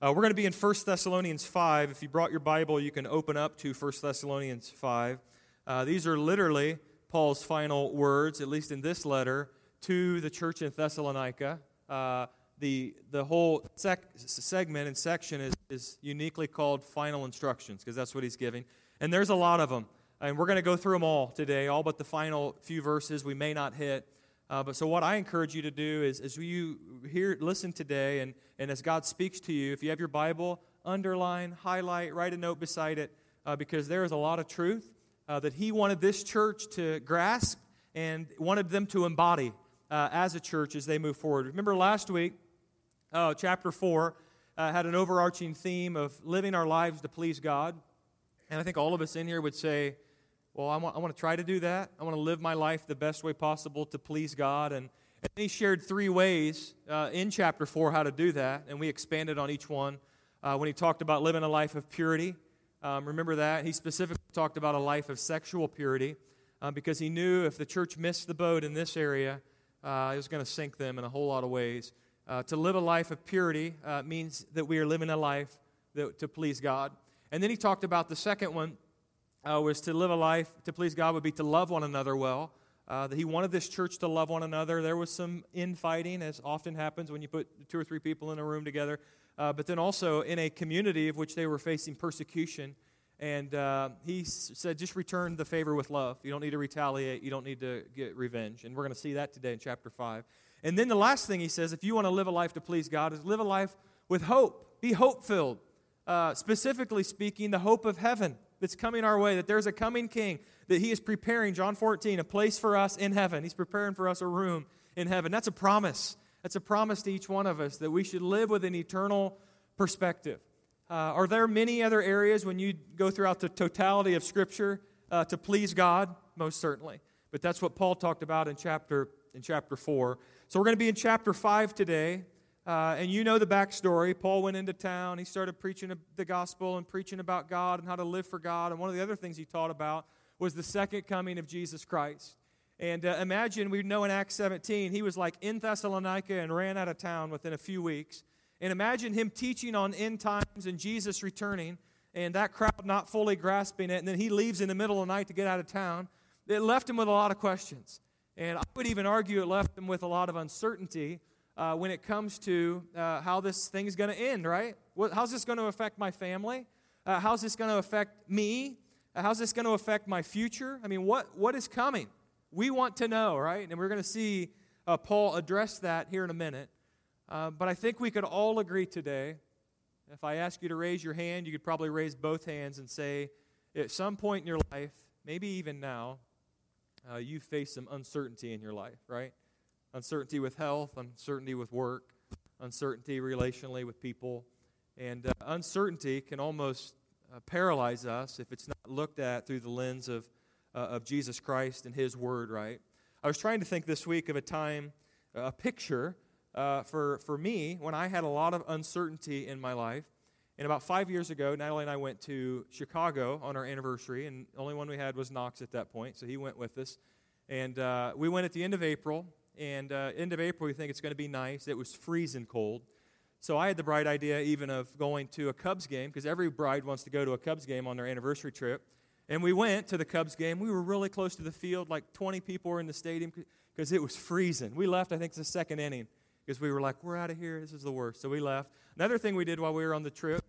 Uh, we're going to be in 1 Thessalonians 5. If you brought your Bible, you can open up to 1 Thessalonians 5. Uh, these are literally Paul's final words, at least in this letter, to the church in Thessalonica. Uh, the, the whole sec- segment and section is, is uniquely called final instructions because that's what he's giving. And there's a lot of them. And we're going to go through them all today, all but the final few verses we may not hit. Uh, but so, what I encourage you to do is, as you hear, listen today, and, and as God speaks to you, if you have your Bible, underline, highlight, write a note beside it, uh, because there is a lot of truth uh, that He wanted this church to grasp and wanted them to embody uh, as a church as they move forward. Remember last week, uh, chapter 4 uh, had an overarching theme of living our lives to please God. And I think all of us in here would say, well, I want, I want to try to do that. I want to live my life the best way possible to please God. And, and he shared three ways uh, in chapter 4 how to do that, and we expanded on each one. Uh, when he talked about living a life of purity, um, remember that? He specifically talked about a life of sexual purity uh, because he knew if the church missed the boat in this area, uh, it was going to sink them in a whole lot of ways. Uh, to live a life of purity uh, means that we are living a life that, to please God. And then he talked about the second one, uh, was to live a life to please God would be to love one another well. Uh, that he wanted this church to love one another. There was some infighting, as often happens when you put two or three people in a room together. Uh, but then also in a community of which they were facing persecution. And uh, he s- said, just return the favor with love. You don't need to retaliate. You don't need to get revenge. And we're going to see that today in chapter 5. And then the last thing he says, if you want to live a life to please God, is live a life with hope. Be hope filled. Uh, specifically speaking, the hope of heaven that's coming our way, that there's a coming king, that he is preparing, John 14, a place for us in heaven. He's preparing for us a room in heaven. That's a promise. That's a promise to each one of us that we should live with an eternal perspective. Uh, are there many other areas when you go throughout the totality of Scripture uh, to please God? Most certainly. But that's what Paul talked about in chapter, in chapter 4. So we're going to be in chapter 5 today. Uh, and you know the backstory. Paul went into town. He started preaching the gospel and preaching about God and how to live for God. And one of the other things he taught about was the second coming of Jesus Christ. And uh, imagine, we know in Acts 17, he was like in Thessalonica and ran out of town within a few weeks. And imagine him teaching on end times and Jesus returning, and that crowd not fully grasping it. And then he leaves in the middle of the night to get out of town. It left him with a lot of questions. And I would even argue it left him with a lot of uncertainty uh, when it comes to uh, how this thing is going to end, right? What, how's this going to affect my family? Uh, how's this going to affect me? Uh, how's this going to affect my future? I mean, what, what is coming? We want to know, right? And we're going to see uh, Paul address that here in a minute. Uh, but I think we could all agree today. If I ask you to raise your hand, you could probably raise both hands and say, at some point in your life, maybe even now, you face some uncertainty in your life, right? Uncertainty with health, uncertainty with work, uncertainty relationally with people. And uh, uncertainty can almost uh, paralyze us if it's not looked at through the lens of, uh, of Jesus Christ and His Word, right? I was trying to think this week of a time, a picture uh, for, for me when I had a lot of uncertainty in my life. And about five years ago, Natalie and I went to Chicago on our anniversary, and the only one we had was Knox at that point, so he went with us. And uh, we went at the end of April, and uh, end of April, we think it's going to be nice. It was freezing cold. So I had the bright idea even of going to a Cubs game because every bride wants to go to a Cubs game on their anniversary trip. And we went to the Cubs game. We were really close to the field, like 20 people were in the stadium because it was freezing. We left, I think, the second inning because we were like, we're out of here. This is the worst. So we left. Another thing we did while we were on the trip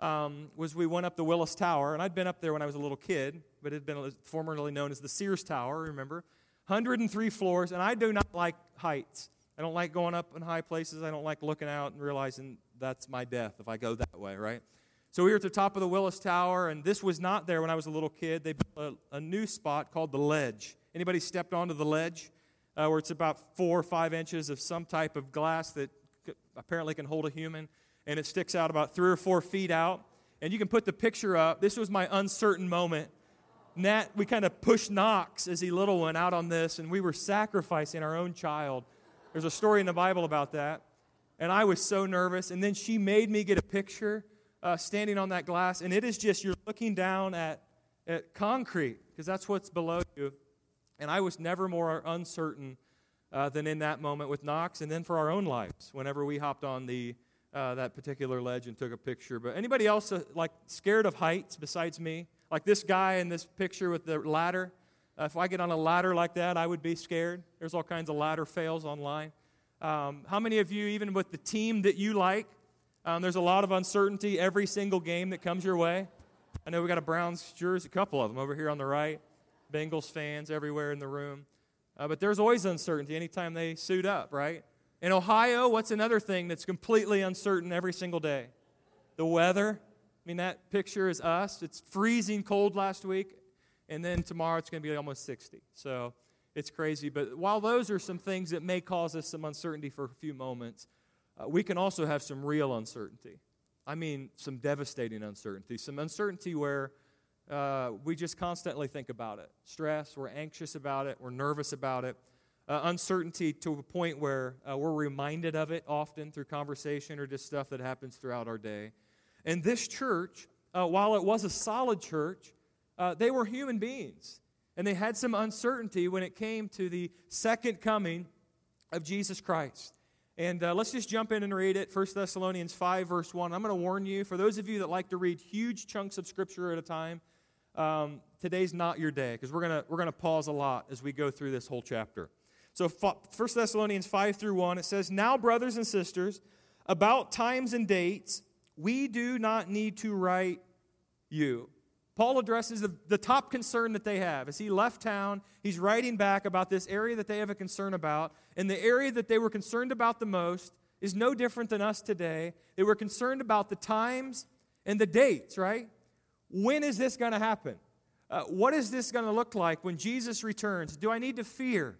um, was we went up the Willis Tower. And I'd been up there when I was a little kid, but it had been formerly known as the Sears Tower, remember? 103 floors, and I do not like heights. I don't like going up in high places. I don't like looking out and realizing that's my death if I go that way, right? So we were at the top of the Willis Tower, and this was not there when I was a little kid. They built a, a new spot called the Ledge. Anybody stepped onto the ledge, uh, where it's about four or five inches of some type of glass that apparently can hold a human, and it sticks out about three or four feet out. And you can put the picture up. This was my uncertain moment Nat, we kind of pushed Knox as he little one out on this, and we were sacrificing our own child. There's a story in the Bible about that. And I was so nervous. And then she made me get a picture uh, standing on that glass, and it is just you're looking down at, at concrete because that's what's below you. And I was never more uncertain uh, than in that moment with Knox, and then for our own lives, whenever we hopped on the uh, that particular ledge and took a picture. But anybody else uh, like scared of heights besides me? Like this guy in this picture with the ladder. Uh, if I get on a ladder like that, I would be scared. There's all kinds of ladder fails online. Um, how many of you, even with the team that you like, um, there's a lot of uncertainty every single game that comes your way? I know we got a Browns jersey, a couple of them over here on the right. Bengals fans everywhere in the room. Uh, but there's always uncertainty anytime they suit up, right? In Ohio, what's another thing that's completely uncertain every single day? The weather. I mean, that picture is us. It's freezing cold last week, and then tomorrow it's going to be almost 60. So it's crazy. But while those are some things that may cause us some uncertainty for a few moments, uh, we can also have some real uncertainty. I mean, some devastating uncertainty, some uncertainty where uh, we just constantly think about it. Stress, we're anxious about it, we're nervous about it. Uh, uncertainty to a point where uh, we're reminded of it often through conversation or just stuff that happens throughout our day. And this church, uh, while it was a solid church, uh, they were human beings. And they had some uncertainty when it came to the second coming of Jesus Christ. And uh, let's just jump in and read it. 1 Thessalonians 5, verse 1. I'm going to warn you, for those of you that like to read huge chunks of Scripture at a time, um, today's not your day because we're going we're going to pause a lot as we go through this whole chapter. So 1 Thessalonians 5 through 1, it says, Now, brothers and sisters, about times and dates, we do not need to write you. Paul addresses the, the top concern that they have. As he left town, he's writing back about this area that they have a concern about. And the area that they were concerned about the most is no different than us today. They were concerned about the times and the dates, right? When is this going to happen? Uh, what is this going to look like when Jesus returns? Do I need to fear?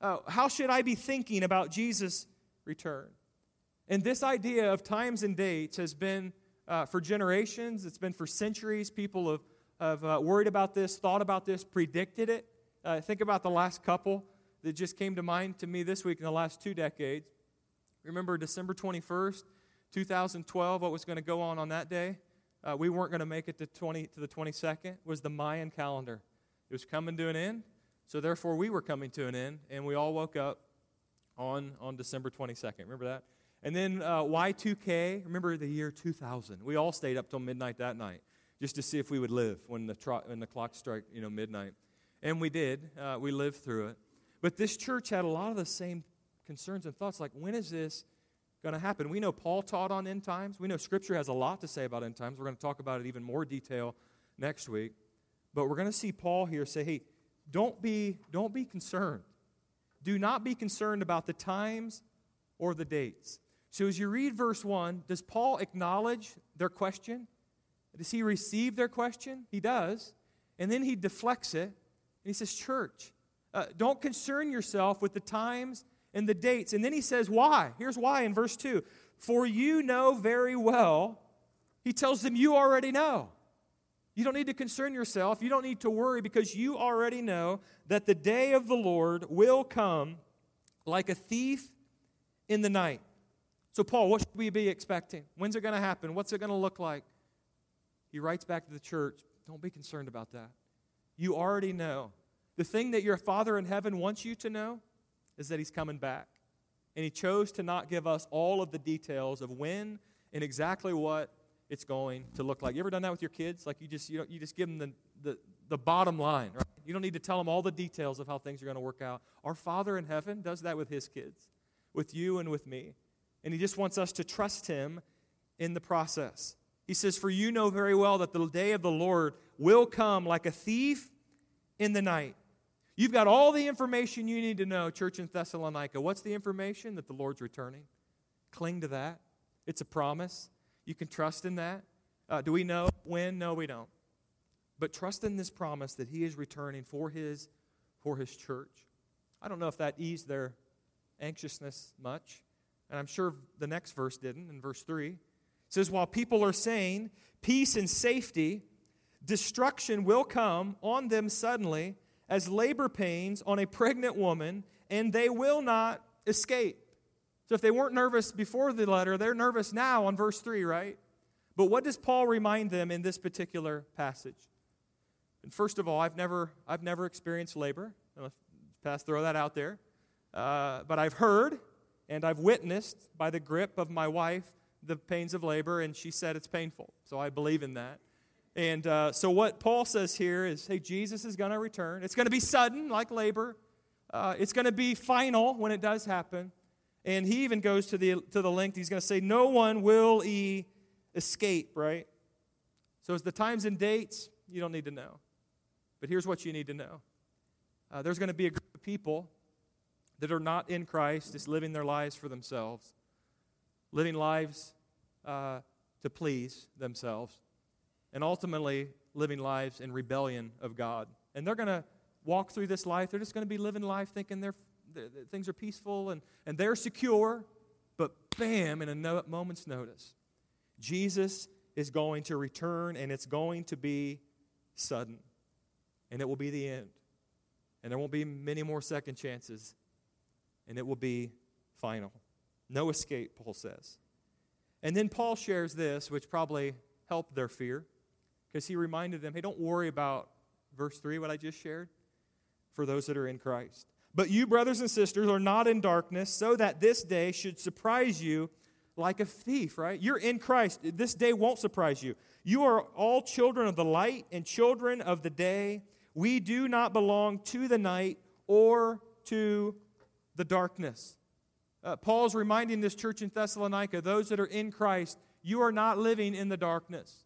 Uh, how should I be thinking about Jesus' return? And this idea of times and dates has been uh, for generations, it's been for centuries. People have, have uh, worried about this, thought about this, predicted it. Uh, think about the last couple that just came to mind to me this week in the last two decades. Remember December 21st, 2012, what was going to go on on that day? Uh, we weren't going to make it to, 20, to the 22nd, was the Mayan calendar. It was coming to an end, so therefore we were coming to an end, and we all woke up on, on December 22nd. Remember that? And then uh, Y2K, remember the year 2000. We all stayed up till midnight that night just to see if we would live when the, tro- when the clock struck you know, midnight. And we did. Uh, we lived through it. But this church had a lot of the same concerns and thoughts like, when is this going to happen? We know Paul taught on end times. We know Scripture has a lot to say about end times. We're going to talk about it even more detail next week. But we're going to see Paul here say, hey, don't be, don't be concerned. Do not be concerned about the times or the dates. So as you read verse 1, does Paul acknowledge their question? Does he receive their question? He does. And then he deflects it. And he says, Church, uh, don't concern yourself with the times and the dates. And then he says, Why? Here's why in verse 2 For you know very well, he tells them, You already know. You don't need to concern yourself. You don't need to worry because you already know that the day of the Lord will come like a thief in the night. So, Paul, what should we be expecting? When's it going to happen? What's it going to look like? He writes back to the church don't be concerned about that. You already know. The thing that your Father in heaven wants you to know is that He's coming back. And He chose to not give us all of the details of when and exactly what it's going to look like. You ever done that with your kids? Like you just, you, you just give them the, the, the bottom line, right? You don't need to tell them all the details of how things are going to work out. Our Father in heaven does that with His kids, with you and with me and he just wants us to trust him in the process. He says, For you know very well that the day of the Lord will come like a thief in the night. You've got all the information you need to know, church in Thessalonica. What's the information? That the Lord's returning. Cling to that. It's a promise. You can trust in that. Uh, do we know when? No, we don't. But trust in this promise that He is returning for His, for His church. I don't know if that eased their anxiousness much. And I'm sure the next verse didn't, in verse 3. It says, While people are saying peace and safety, destruction will come on them suddenly as labor pains on a pregnant woman, and they will not escape. So if they weren't nervous before the letter, they're nervous now on verse 3, right? But what does Paul remind them in this particular passage? And first of all, I've never, I've never experienced labor. Pass, throw that out there. Uh, but I've heard and I've witnessed by the grip of my wife the pains of labor, and she said it's painful. So I believe in that. And uh, so what Paul says here is hey, Jesus is going to return. It's going to be sudden, like labor. Uh, it's going to be final when it does happen. And he even goes to the, to the length, he's going to say, no one will e- escape, right? So as the times and dates, you don't need to know. But here's what you need to know uh, there's going to be a group of people that are not in Christ, just living their lives for themselves, living lives uh, to please themselves, and ultimately living lives in rebellion of God. And they're going to walk through this life. They're just going to be living life thinking they're, they're, things are peaceful and, and they're secure. But bam, in a no, moment's notice, Jesus is going to return and it's going to be sudden. And it will be the end. And there won't be many more second chances. And it will be final. No escape, Paul says. And then Paul shares this, which probably helped their fear, because he reminded them hey, don't worry about verse 3, what I just shared, for those that are in Christ. But you, brothers and sisters, are not in darkness, so that this day should surprise you like a thief, right? You're in Christ. This day won't surprise you. You are all children of the light and children of the day. We do not belong to the night or to the darkness. Uh, Paul's reminding this church in Thessalonica, those that are in Christ, you are not living in the darkness.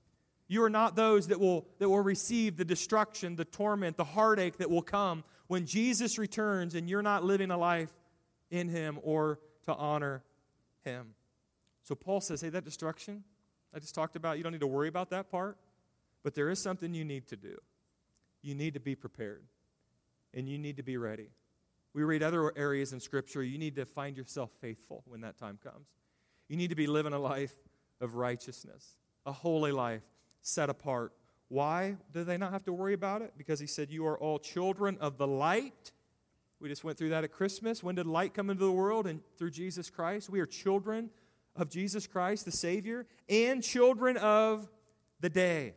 You are not those that will, that will receive the destruction, the torment, the heartache that will come when Jesus returns and you're not living a life in Him or to honor Him. So Paul says, hey, that destruction I just talked about, you don't need to worry about that part, but there is something you need to do. You need to be prepared, and you need to be ready. We read other areas in Scripture, you need to find yourself faithful when that time comes. You need to be living a life of righteousness, a holy life, set apart. Why do they not have to worry about it? Because he said, You are all children of the light. We just went through that at Christmas. When did light come into the world? And through Jesus Christ. We are children of Jesus Christ, the Savior, and children of the day.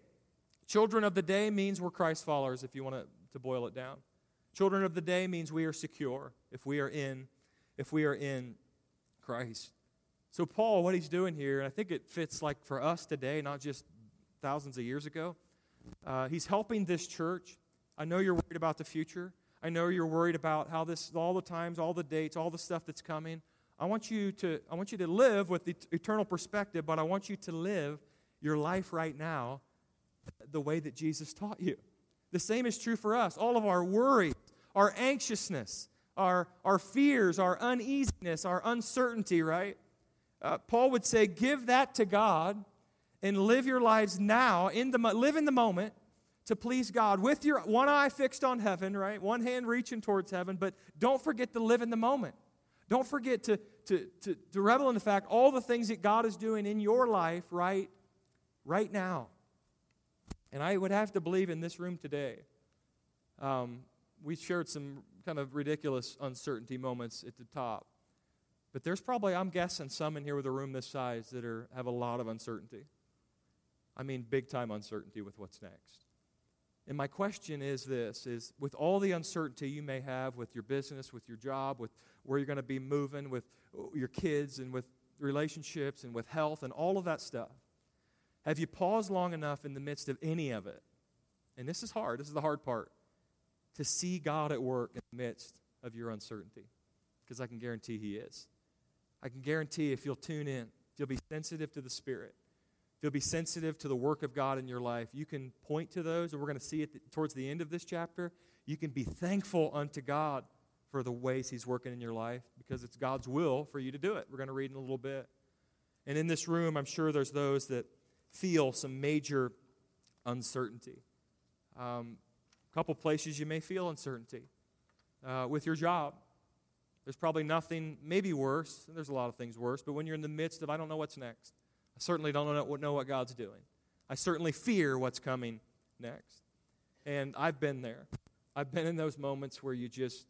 Children of the day means we're Christ followers, if you want to, to boil it down. Children of the day means we are secure if we are in, if we are in Christ. So Paul, what he's doing here, and I think it fits like for us today, not just thousands of years ago. Uh, he's helping this church. I know you're worried about the future. I know you're worried about how this, all the times, all the dates, all the stuff that's coming. I want you to, I want you to live with the eternal perspective, but I want you to live your life right now the way that Jesus taught you. The same is true for us. All of our worries, our anxiousness, our, our fears, our uneasiness, our uncertainty, right? Uh, Paul would say, give that to God and live your lives now, in the, live in the moment to please God with your one eye fixed on heaven, right? One hand reaching towards heaven, but don't forget to live in the moment. Don't forget to, to, to, to revel in the fact all the things that God is doing in your life right, right now. And I would have to believe in this room today, um, we shared some kind of ridiculous uncertainty moments at the top. But there's probably, I'm guessing, some in here with a room this size that are, have a lot of uncertainty. I mean, big time uncertainty with what's next. And my question is this is with all the uncertainty you may have with your business, with your job, with where you're going to be moving, with your kids and with relationships and with health and all of that stuff, have you paused long enough in the midst of any of it? And this is hard, this is the hard part, to see God at work in the midst of your uncertainty. Because I can guarantee He is. I can guarantee if you'll tune in, if you'll be sensitive to the Spirit, if you'll be sensitive to the work of God in your life, you can point to those, and we're going to see it towards the end of this chapter. You can be thankful unto God for the ways He's working in your life because it's God's will for you to do it. We're going to read in a little bit. And in this room, I'm sure there's those that feel some major uncertainty. Um, couple places you may feel uncertainty. Uh, with your job, there's probably nothing, maybe worse. There's a lot of things worse, but when you're in the midst of, I don't know what's next. I certainly don't know, know what God's doing. I certainly fear what's coming next. And I've been there. I've been in those moments where you just,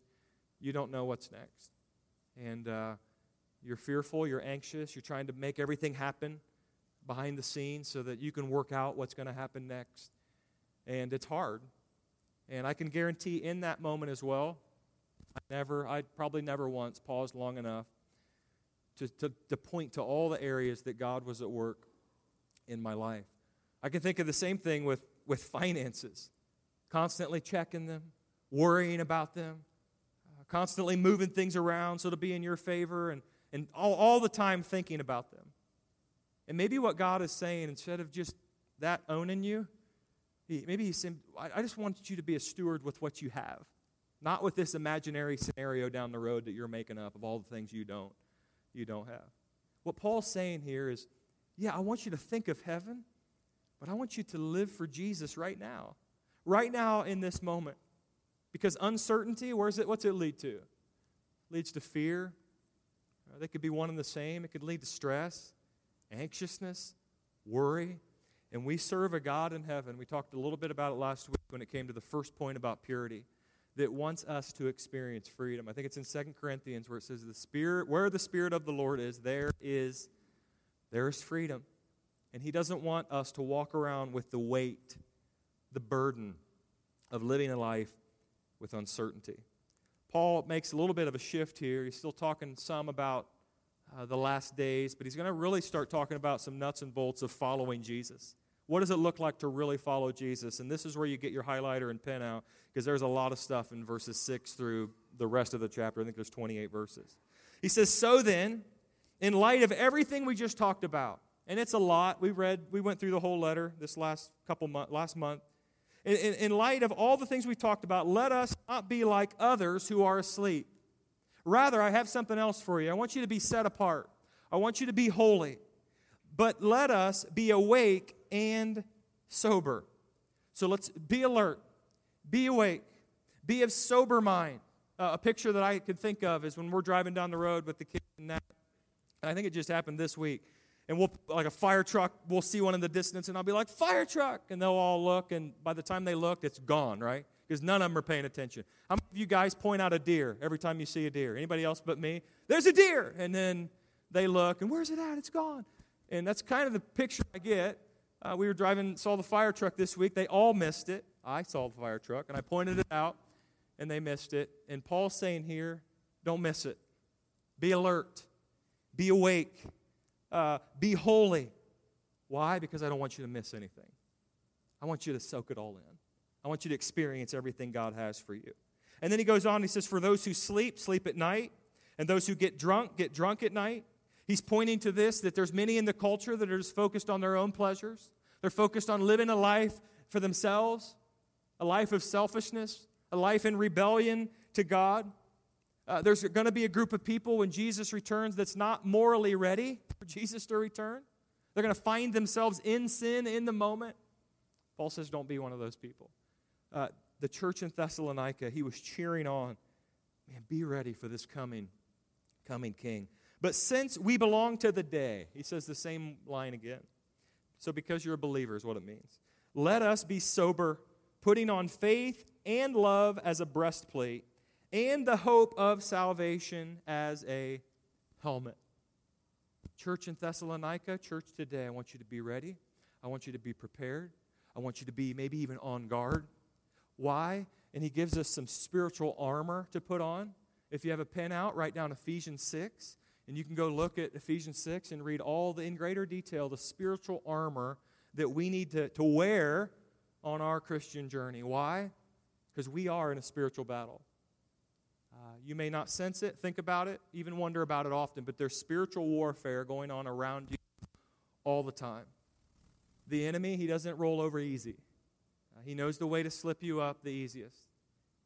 you don't know what's next. And uh, you're fearful, you're anxious, you're trying to make everything happen behind the scenes so that you can work out what's going to happen next. And it's hard. And I can guarantee in that moment as well, I never, I probably never once paused long enough to, to, to point to all the areas that God was at work in my life. I can think of the same thing with, with finances, constantly checking them, worrying about them, uh, constantly moving things around so to be in your favor, and, and all, all the time thinking about them. And maybe what God is saying, instead of just that owning you, maybe He's saying, I, just want you to be a steward with what you have, not with this imaginary scenario down the road that you're making up of all the things you don't, you don't have. What Paul's saying here is, yeah, I want you to think of heaven, but I want you to live for Jesus right now. Right now in this moment. Because uncertainty, where's it, what's it lead to? Leads to fear. Uh, they could be one and the same. It could lead to stress, anxiousness, worry. And we serve a God in heaven. We talked a little bit about it last week when it came to the first point about purity that wants us to experience freedom. I think it's in Second Corinthians where it says the spirit where the spirit of the Lord is there is there is freedom. And he doesn't want us to walk around with the weight, the burden of living a life with uncertainty. Paul makes a little bit of a shift here. He's still talking some about uh, the last days, but he's going to really start talking about some nuts and bolts of following Jesus. What does it look like to really follow Jesus? And this is where you get your highlighter and pen out because there's a lot of stuff in verses 6 through the rest of the chapter. I think there's 28 verses. He says, So then, in light of everything we just talked about, and it's a lot. We read, we went through the whole letter this last couple month, last month. In, in, in light of all the things we talked about, let us not be like others who are asleep. Rather, I have something else for you. I want you to be set apart. I want you to be holy. But let us be awake and sober. So let's be alert, be awake, be of sober mind. Uh, a picture that I could think of is when we're driving down the road with the kids and that. And I think it just happened this week. And we'll, like a fire truck, we'll see one in the distance, and I'll be like, fire truck! And they'll all look, and by the time they look, it's gone, right? Because none of them are paying attention. How many of you guys point out a deer every time you see a deer? Anybody else but me? There's a deer! And then they look, and where's it at? It's gone. And that's kind of the picture I get uh, we were driving, saw the fire truck this week. They all missed it. I saw the fire truck, and I pointed it out, and they missed it. And Paul's saying here, don't miss it. Be alert. Be awake. Uh, be holy. Why? Because I don't want you to miss anything. I want you to soak it all in. I want you to experience everything God has for you. And then he goes on, he says, For those who sleep, sleep at night, and those who get drunk, get drunk at night. He's pointing to this that there's many in the culture that are just focused on their own pleasures. They're focused on living a life for themselves, a life of selfishness, a life in rebellion to God. Uh, there's going to be a group of people when Jesus returns that's not morally ready for Jesus to return. They're going to find themselves in sin in the moment. Paul says, don't be one of those people. Uh, the church in Thessalonica, he was cheering on. Man, be ready for this coming, coming king. But since we belong to the day, he says the same line again. So, because you're a believer, is what it means. Let us be sober, putting on faith and love as a breastplate, and the hope of salvation as a helmet. Church in Thessalonica, church today, I want you to be ready. I want you to be prepared. I want you to be maybe even on guard. Why? And he gives us some spiritual armor to put on. If you have a pen out, write down Ephesians 6. And you can go look at Ephesians 6 and read all the, in greater detail, the spiritual armor that we need to, to wear on our Christian journey. Why? Because we are in a spiritual battle. Uh, you may not sense it, think about it, even wonder about it often, but there's spiritual warfare going on around you all the time. The enemy, he doesn't roll over easy. Uh, he knows the way to slip you up the easiest.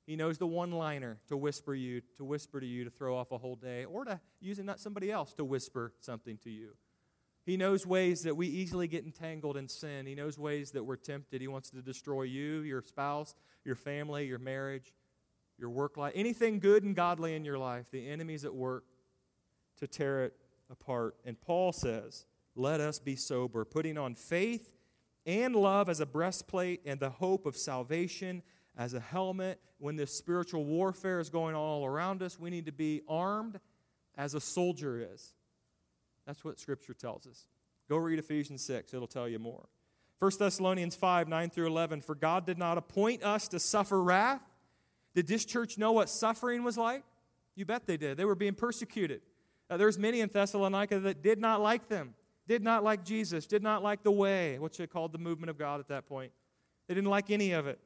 He knows the one liner to whisper you, to whisper to you to throw off a whole day, or to use not somebody else to whisper something to you. He knows ways that we easily get entangled in sin. He knows ways that we're tempted. He wants to destroy you, your spouse, your family, your marriage, your work life, anything good and godly in your life. The enemy's at work to tear it apart. And Paul says, Let us be sober, putting on faith and love as a breastplate and the hope of salvation as a helmet. When this spiritual warfare is going on all around us, we need to be armed as a soldier is. That's what Scripture tells us. Go read Ephesians 6, it'll tell you more. 1 Thessalonians 5 9 through 11. For God did not appoint us to suffer wrath. Did this church know what suffering was like? You bet they did. They were being persecuted. Uh, there's many in Thessalonica that did not like them, did not like Jesus, did not like the way, what they called the movement of God at that point. They didn't like any of it.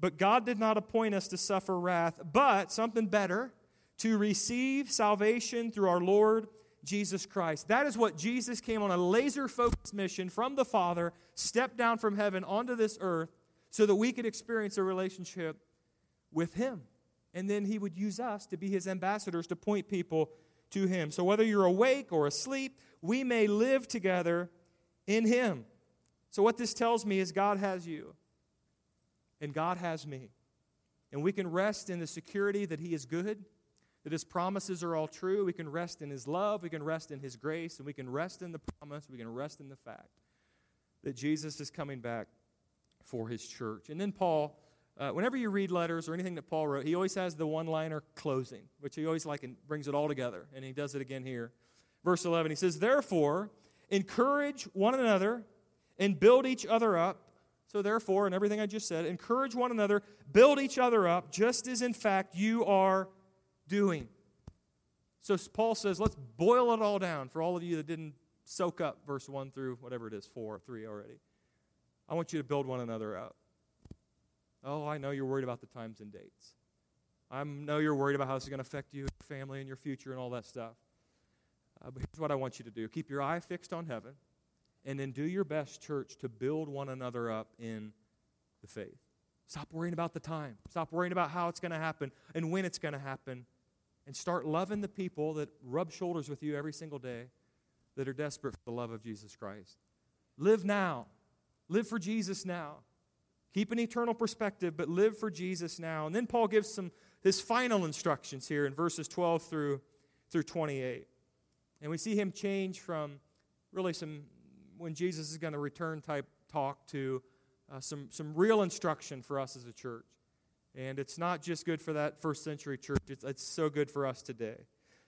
But God did not appoint us to suffer wrath, but something better, to receive salvation through our Lord Jesus Christ. That is what Jesus came on a laser focused mission from the Father, stepped down from heaven onto this earth so that we could experience a relationship with Him. And then He would use us to be His ambassadors to point people to Him. So whether you're awake or asleep, we may live together in Him. So, what this tells me is God has you, and God has me. And we can rest in the security that He is good, that His promises are all true. We can rest in His love, we can rest in His grace, and we can rest in the promise, we can rest in the fact that Jesus is coming back for His church. And then, Paul. Uh, whenever you read letters or anything that Paul wrote, he always has the one liner closing, which he always like and brings it all together. And he does it again here. Verse 11, he says, Therefore, encourage one another and build each other up. So, therefore, and everything I just said, encourage one another, build each other up, just as in fact you are doing. So, Paul says, let's boil it all down for all of you that didn't soak up verse 1 through whatever it is, 4, or 3 already. I want you to build one another up. Oh, I know you're worried about the times and dates. I know you're worried about how this is going to affect you, your family, and your future, and all that stuff. Uh, but here's what I want you to do keep your eye fixed on heaven and then do your best, church, to build one another up in the faith. Stop worrying about the time. Stop worrying about how it's going to happen and when it's going to happen. And start loving the people that rub shoulders with you every single day that are desperate for the love of Jesus Christ. Live now. Live for Jesus now. Keep an eternal perspective, but live for Jesus now. And then Paul gives some his final instructions here in verses 12 through, through 28. And we see him change from really some when Jesus is going to return type talk to uh, some, some real instruction for us as a church. And it's not just good for that first century church, it's, it's so good for us today.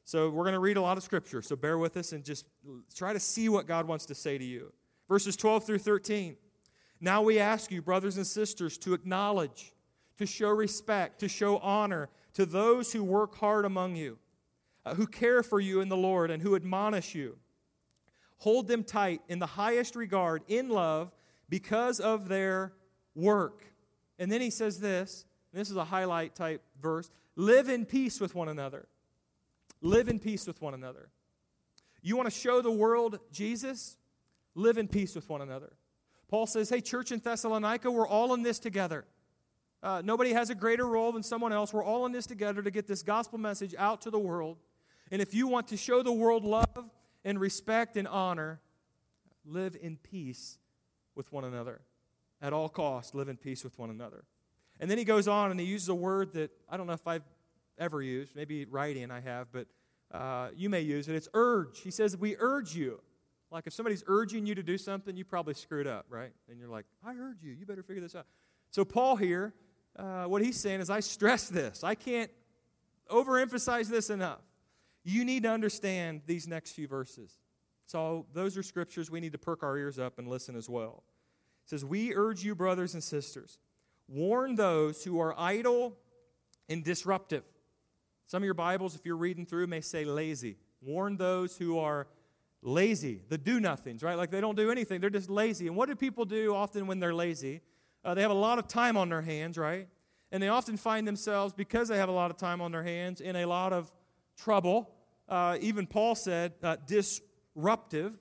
So we're going to read a lot of scripture, so bear with us and just try to see what God wants to say to you. Verses 12 through 13. Now we ask you, brothers and sisters, to acknowledge, to show respect, to show honor to those who work hard among you, uh, who care for you in the Lord, and who admonish you. Hold them tight in the highest regard, in love, because of their work. And then he says this, this is a highlight type verse live in peace with one another. Live in peace with one another. You want to show the world Jesus? Live in peace with one another. Paul says, Hey, church in Thessalonica, we're all in this together. Uh, nobody has a greater role than someone else. We're all in this together to get this gospel message out to the world. And if you want to show the world love, and respect and honor, live in peace with one another. At all costs, live in peace with one another. And then he goes on and he uses a word that I don't know if I've ever used, maybe writing I have, but uh, you may use it. It's urge. He says, We urge you. Like if somebody's urging you to do something, you probably screwed up, right? And you're like, I urge you. You better figure this out. So, Paul here, uh, what he's saying is, I stress this. I can't overemphasize this enough. You need to understand these next few verses. So, those are scriptures we need to perk our ears up and listen as well. It says, We urge you, brothers and sisters, warn those who are idle and disruptive. Some of your Bibles, if you're reading through, may say lazy. Warn those who are lazy, the do nothings, right? Like they don't do anything, they're just lazy. And what do people do often when they're lazy? Uh, they have a lot of time on their hands, right? And they often find themselves, because they have a lot of time on their hands, in a lot of trouble. Uh, even Paul said uh, disruptive.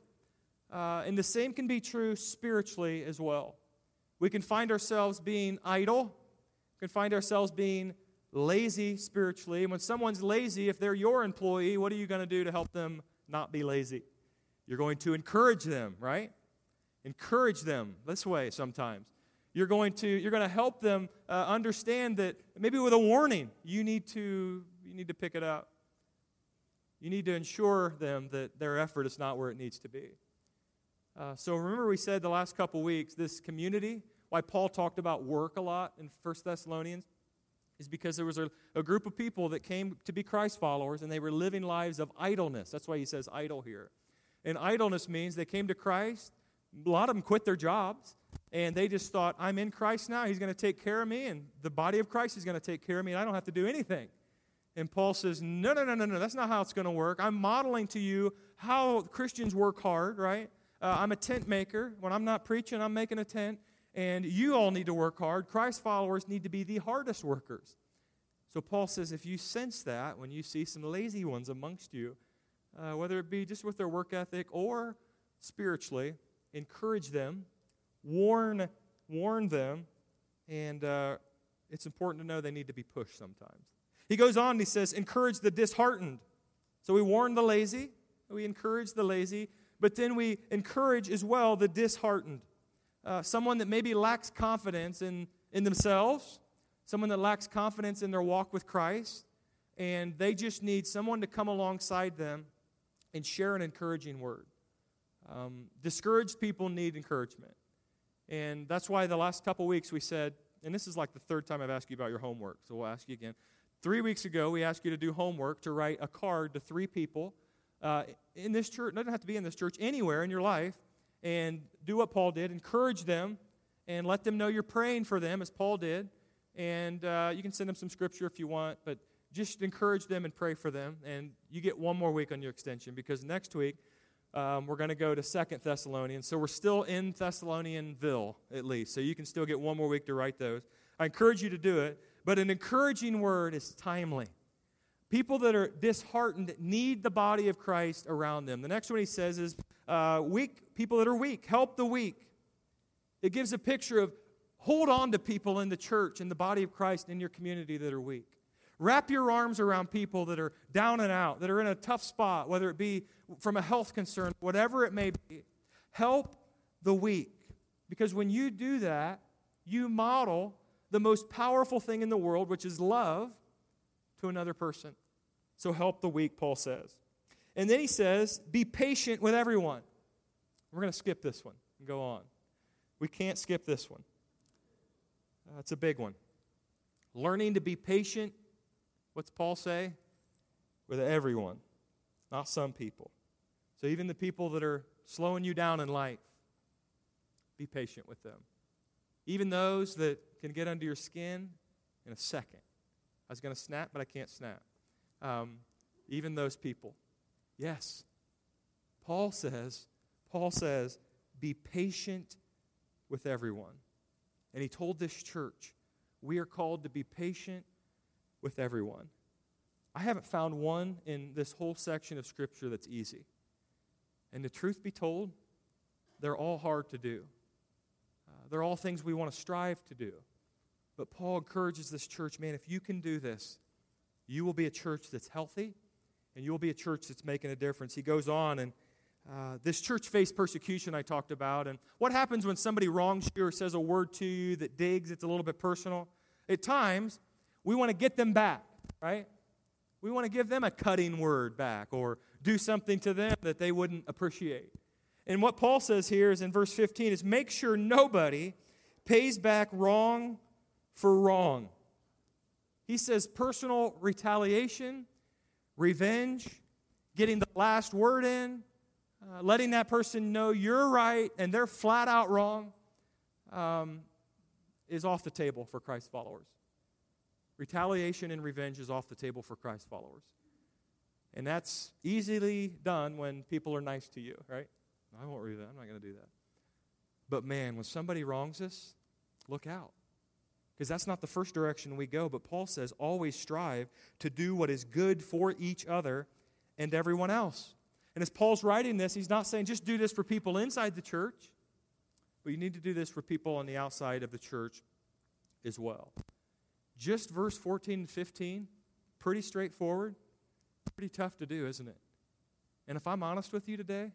Uh, and the same can be true spiritually as well. We can find ourselves being idle, we can find ourselves being lazy spiritually. And when someone's lazy, if they're your employee, what are you going to do to help them not be lazy? You're going to encourage them, right? Encourage them this way sometimes. You're going to, you're going to help them uh, understand that maybe with a warning, you need to, you need to pick it up. You need to ensure them that their effort is not where it needs to be. Uh, so remember, we said the last couple weeks, this community, why Paul talked about work a lot in 1 Thessalonians, is because there was a, a group of people that came to be Christ followers and they were living lives of idleness. That's why he says idle here. And idleness means they came to Christ. A lot of them quit their jobs and they just thought, I'm in Christ now. He's going to take care of me, and the body of Christ is going to take care of me, and I don't have to do anything. And Paul says, No, no, no, no, no, that's not how it's going to work. I'm modeling to you how Christians work hard, right? Uh, I'm a tent maker. When I'm not preaching, I'm making a tent. And you all need to work hard. Christ followers need to be the hardest workers. So Paul says, if you sense that when you see some lazy ones amongst you, uh, whether it be just with their work ethic or spiritually, encourage them, warn, warn them, and uh, it's important to know they need to be pushed sometimes. He goes on and he says, encourage the disheartened. So we warn the lazy, we encourage the lazy, but then we encourage as well the disheartened. Uh, someone that maybe lacks confidence in, in themselves, someone that lacks confidence in their walk with Christ, and they just need someone to come alongside them and share an encouraging word. Um, discouraged people need encouragement. And that's why the last couple weeks we said, and this is like the third time I've asked you about your homework, so we'll ask you again. Three weeks ago, we asked you to do homework to write a card to three people uh, in this church. It doesn't have to be in this church, anywhere in your life, and do what Paul did. Encourage them and let them know you're praying for them, as Paul did. And uh, you can send them some scripture if you want, but just encourage them and pray for them. And you get one more week on your extension because next week um, we're going to go to Second Thessalonians. So we're still in Thessalonianville, at least. So you can still get one more week to write those. I encourage you to do it. But an encouraging word is timely. People that are disheartened need the body of Christ around them. The next one he says is uh, weak, people that are weak. Help the weak. It gives a picture of hold on to people in the church, in the body of Christ, in your community that are weak. Wrap your arms around people that are down and out, that are in a tough spot, whether it be from a health concern, whatever it may be. Help the weak. Because when you do that, you model the most powerful thing in the world, which is love, to another person. So help the weak, Paul says. And then he says, be patient with everyone. We're going to skip this one and go on. We can't skip this one. That's uh, a big one. Learning to be patient, what's Paul say? With everyone, not some people. So even the people that are slowing you down in life, be patient with them. Even those that can get under your skin in a second. I was going to snap, but I can't snap. Um, even those people. Yes. Paul says, Paul says, be patient with everyone. And he told this church, we are called to be patient with everyone. I haven't found one in this whole section of Scripture that's easy. And the truth be told, they're all hard to do. Uh, they're all things we want to strive to do. But Paul encourages this church man, if you can do this, you will be a church that's healthy and you will be a church that's making a difference. He goes on, and uh, this church faced persecution I talked about. And what happens when somebody wrongs you or says a word to you that digs, it's a little bit personal? At times, we want to get them back, right? We want to give them a cutting word back or do something to them that they wouldn't appreciate. And what Paul says here is in verse 15 is make sure nobody pays back wrong for wrong. He says personal retaliation, revenge, getting the last word in, uh, letting that person know you're right and they're flat out wrong um, is off the table for Christ followers. Retaliation and revenge is off the table for Christ followers. And that's easily done when people are nice to you, right? I won't read that. I'm not going to do that. But man, when somebody wrongs us, look out because that's not the first direction we go. But Paul says, always strive to do what is good for each other and everyone else. And as Paul's writing this, he's not saying just do this for people inside the church, but you need to do this for people on the outside of the church as well. Just verse 14 and 15, pretty straightforward, pretty tough to do, isn't it? And if I'm honest with you today,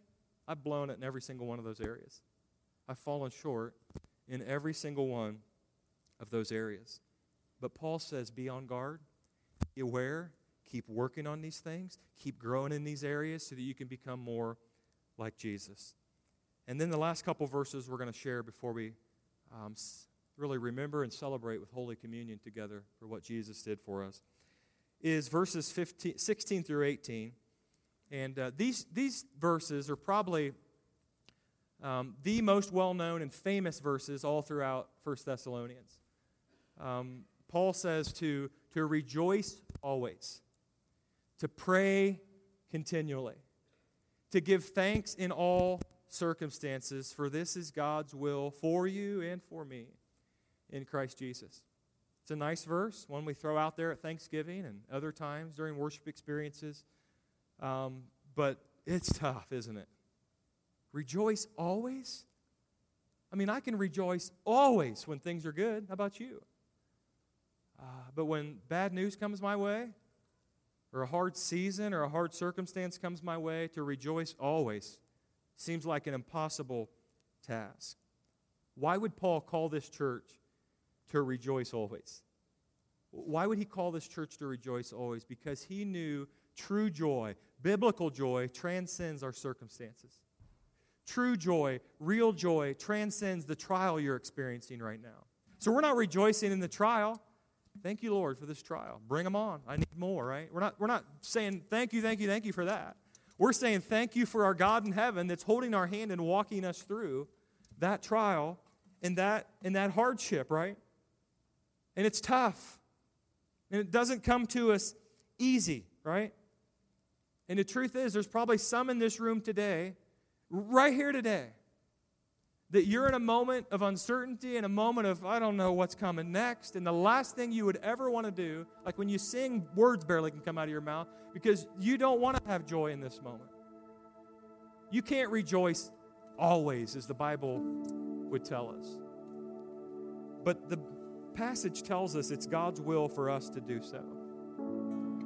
I've blown it in every single one of those areas. I've fallen short in every single one of those areas. But Paul says, be on guard, be aware, keep working on these things, keep growing in these areas so that you can become more like Jesus. And then the last couple verses we're going to share before we um, really remember and celebrate with Holy Communion together for what Jesus did for us is verses 15, 16 through 18. And uh, these, these verses are probably um, the most well known and famous verses all throughout 1 Thessalonians um, Paul says to, to rejoice always. to pray continually, to give thanks in all circumstances, for this is God's will for you and for me in Christ Jesus. It's a nice verse, one we throw out there at Thanksgiving and other times during worship experiences. Um, but it's tough, isn't it? Rejoice always? I mean, I can rejoice always when things are good. How about you? Uh, but when bad news comes my way, or a hard season or a hard circumstance comes my way, to rejoice always seems like an impossible task. Why would Paul call this church to rejoice always? Why would he call this church to rejoice always? Because he knew true joy, biblical joy, transcends our circumstances. True joy, real joy, transcends the trial you're experiencing right now. So we're not rejoicing in the trial. Thank you, Lord, for this trial. Bring them on. I need more, right? We're not, we're not saying thank you, thank you, thank you for that. We're saying thank you for our God in heaven that's holding our hand and walking us through that trial and that, and that hardship, right? And it's tough. And it doesn't come to us easy, right? And the truth is, there's probably some in this room today, right here today, that you're in a moment of uncertainty and a moment of, I don't know what's coming next. And the last thing you would ever want to do, like when you sing, words barely can come out of your mouth because you don't want to have joy in this moment. You can't rejoice always, as the Bible would tell us. But the passage tells us it's God's will for us to do so.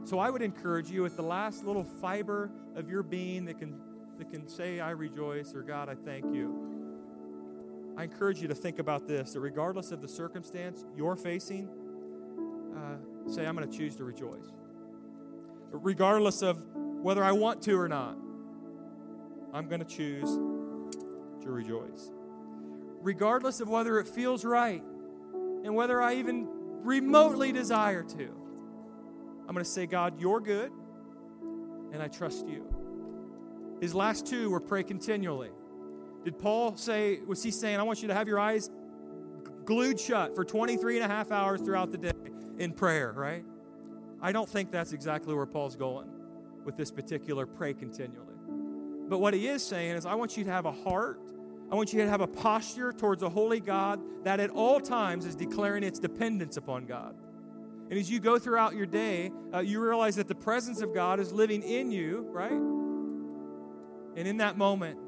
So I would encourage you, with the last little fiber of your being that can, that can say, I rejoice, or God, I thank you I encourage you to think about this that regardless of the circumstance you're facing, uh, say, I'm going to choose to rejoice. Regardless of whether I want to or not, I'm going to choose to rejoice. Regardless of whether it feels right and whether I even remotely desire to, I'm going to say, God, you're good, and I trust you. His last two were pray continually. Did Paul say, was he saying, I want you to have your eyes glued shut for 23 and a half hours throughout the day in prayer, right? I don't think that's exactly where Paul's going with this particular pray continually. But what he is saying is, I want you to have a heart, I want you to have a posture towards a holy God that at all times is declaring its dependence upon God. And as you go throughout your day, uh, you realize that the presence of God is living in you, right? And in that moment,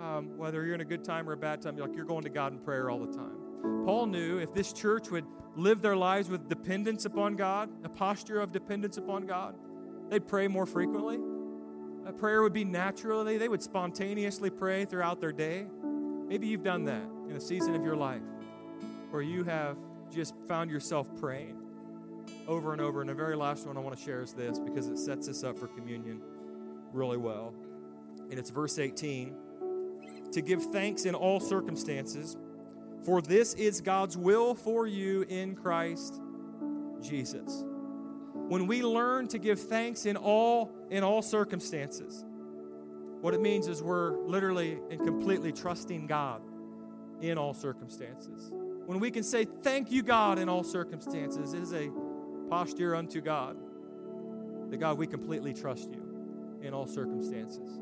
um, whether you're in a good time or a bad time, you're like you're going to God in prayer all the time. Paul knew if this church would live their lives with dependence upon God, a posture of dependence upon God, they'd pray more frequently. A prayer would be naturally, they would spontaneously pray throughout their day. Maybe you've done that in a season of your life where you have just found yourself praying over and over. And the very last one I want to share is this because it sets us up for communion really well. And it's verse 18 to give thanks in all circumstances, for this is God's will for you in Christ Jesus. When we learn to give thanks in all in all circumstances, what it means is we're literally and completely trusting God in all circumstances. When we can say thank you God in all circumstances, it is a posture unto God. That God, we completely trust you in all circumstances.